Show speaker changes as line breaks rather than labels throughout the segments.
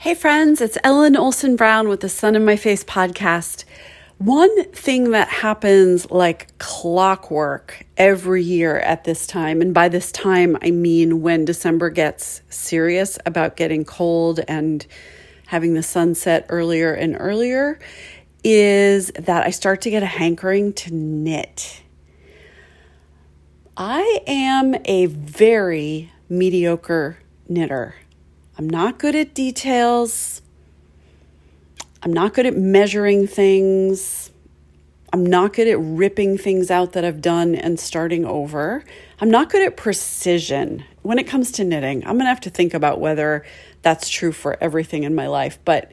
Hey, friends, it's Ellen Olson Brown with the Sun in My Face podcast. One thing that happens like clockwork every year at this time, and by this time, I mean when December gets serious about getting cold and having the sunset earlier and earlier, is that I start to get a hankering to knit. I am a very mediocre knitter. I'm not good at details. I'm not good at measuring things. I'm not good at ripping things out that I've done and starting over. I'm not good at precision when it comes to knitting. I'm going to have to think about whether that's true for everything in my life. But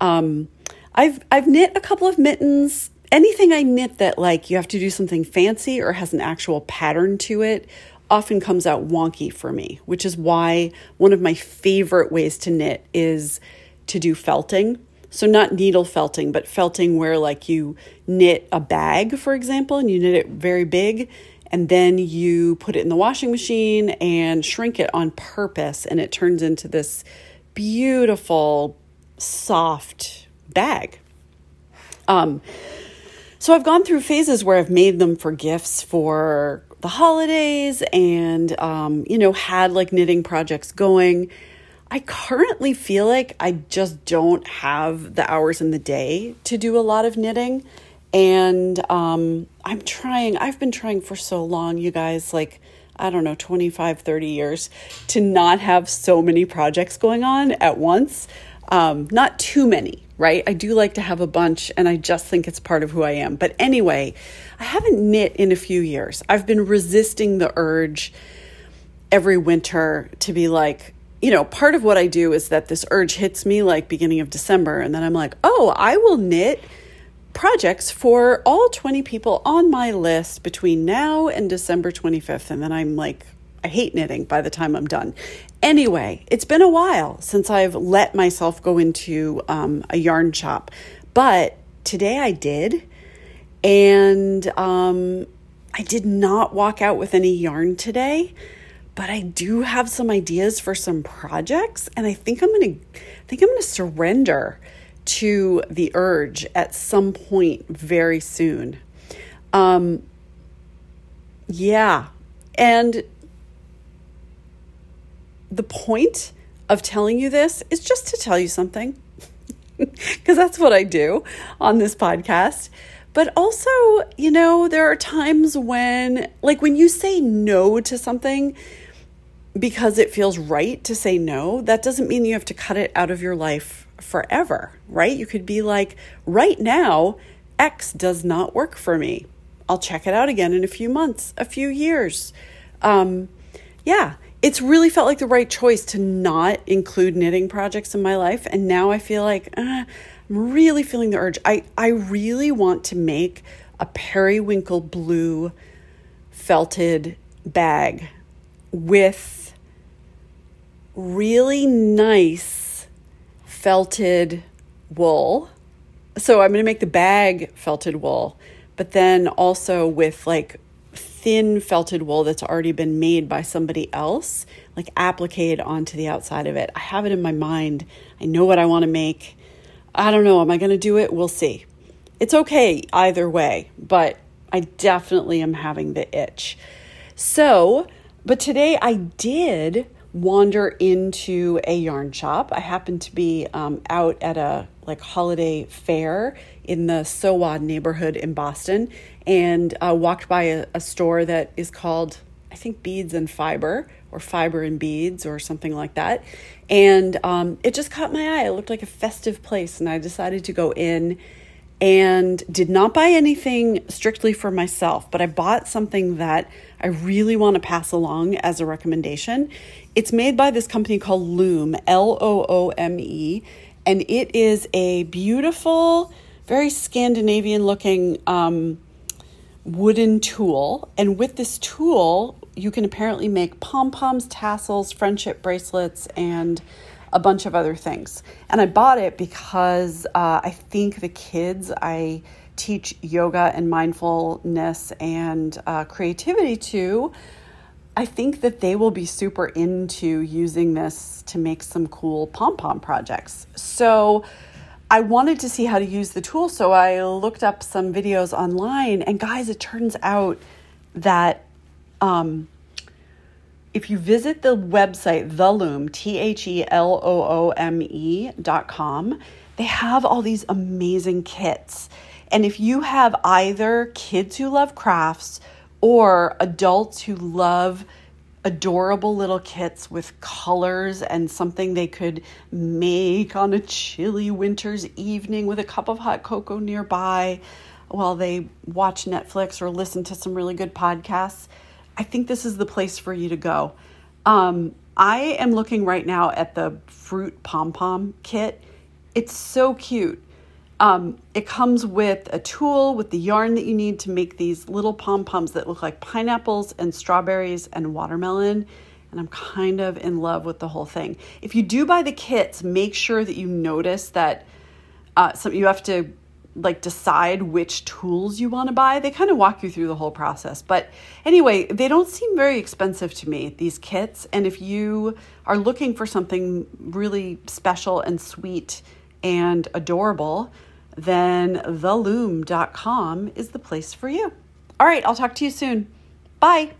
um, I've I've knit a couple of mittens. Anything I knit that like you have to do something fancy or has an actual pattern to it often comes out wonky for me, which is why one of my favorite ways to knit is to do felting. So, not needle felting, but felting where, like, you knit a bag, for example, and you knit it very big, and then you put it in the washing machine and shrink it on purpose, and it turns into this beautiful, soft bag. Um, so, I've gone through phases where I've made them for gifts for the holidays and, um, you know, had like knitting projects going. I currently feel like I just don't have the hours in the day to do a lot of knitting. And um, I'm trying, I've been trying for so long, you guys, like, I don't know, 25, 30 years, to not have so many projects going on at once. Um, not too many, right? I do like to have a bunch, and I just think it's part of who I am. But anyway, I haven't knit in a few years. I've been resisting the urge every winter to be like, you know, part of what I do is that this urge hits me like beginning of December, and then I'm like, oh, I will knit projects for all 20 people on my list between now and December 25th. And then I'm like, I hate knitting by the time I'm done. Anyway, it's been a while since I've let myself go into um, a yarn shop, but today I did. And um, I did not walk out with any yarn today, but I do have some ideas for some projects, and I think I'm gonna I think I'm gonna surrender to the urge at some point very soon. Um, yeah, and the point of telling you this is just to tell you something, because that's what I do on this podcast. But also, you know, there are times when, like, when you say no to something because it feels right to say no, that doesn't mean you have to cut it out of your life forever, right? You could be like, right now, X does not work for me. I'll check it out again in a few months, a few years. Um, yeah, it's really felt like the right choice to not include knitting projects in my life. And now I feel like, uh, I'm really feeling the urge. I, I really want to make a periwinkle blue felted bag with really nice felted wool. So I'm going to make the bag felted wool, but then also with like thin felted wool that's already been made by somebody else, like appliqued onto the outside of it. I have it in my mind. I know what I want to make. I don't know. Am I going to do it? We'll see. It's okay either way, but I definitely am having the itch. So, but today I did wander into a yarn shop. I happened to be um, out at a like holiday fair in the SoWa neighborhood in Boston and uh, walked by a, a store that is called, I think, Beads and Fiber or Fiber and Beads or something like that. And um, it just caught my eye. It looked like a festive place, and I decided to go in and did not buy anything strictly for myself, but I bought something that I really want to pass along as a recommendation. It's made by this company called Loome, L O O M E, and it is a beautiful, very Scandinavian looking um, wooden tool. And with this tool, you can apparently make pom poms, tassels, friendship bracelets, and a bunch of other things. And I bought it because uh, I think the kids I teach yoga and mindfulness and uh, creativity to I think that they will be super into using this to make some cool pom pom projects. So I wanted to see how to use the tool, so I looked up some videos online. And guys, it turns out that um, if you visit the website, The Loome, T H E L O O M E dot com, they have all these amazing kits. And if you have either kids who love crafts or adults who love adorable little kits with colors and something they could make on a chilly winter's evening with a cup of hot cocoa nearby while they watch Netflix or listen to some really good podcasts, I think this is the place for you to go. Um, I am looking right now at the fruit pom pom kit. It's so cute. Um, it comes with a tool with the yarn that you need to make these little pom poms that look like pineapples and strawberries and watermelon. And I'm kind of in love with the whole thing. If you do buy the kits, make sure that you notice that uh, some, you have to like decide which tools you want to buy. They kind of walk you through the whole process. But anyway, they don't seem very expensive to me, these kits. And if you are looking for something really special and sweet and adorable, then theloome.com is the place for you. All right, I'll talk to you soon. Bye.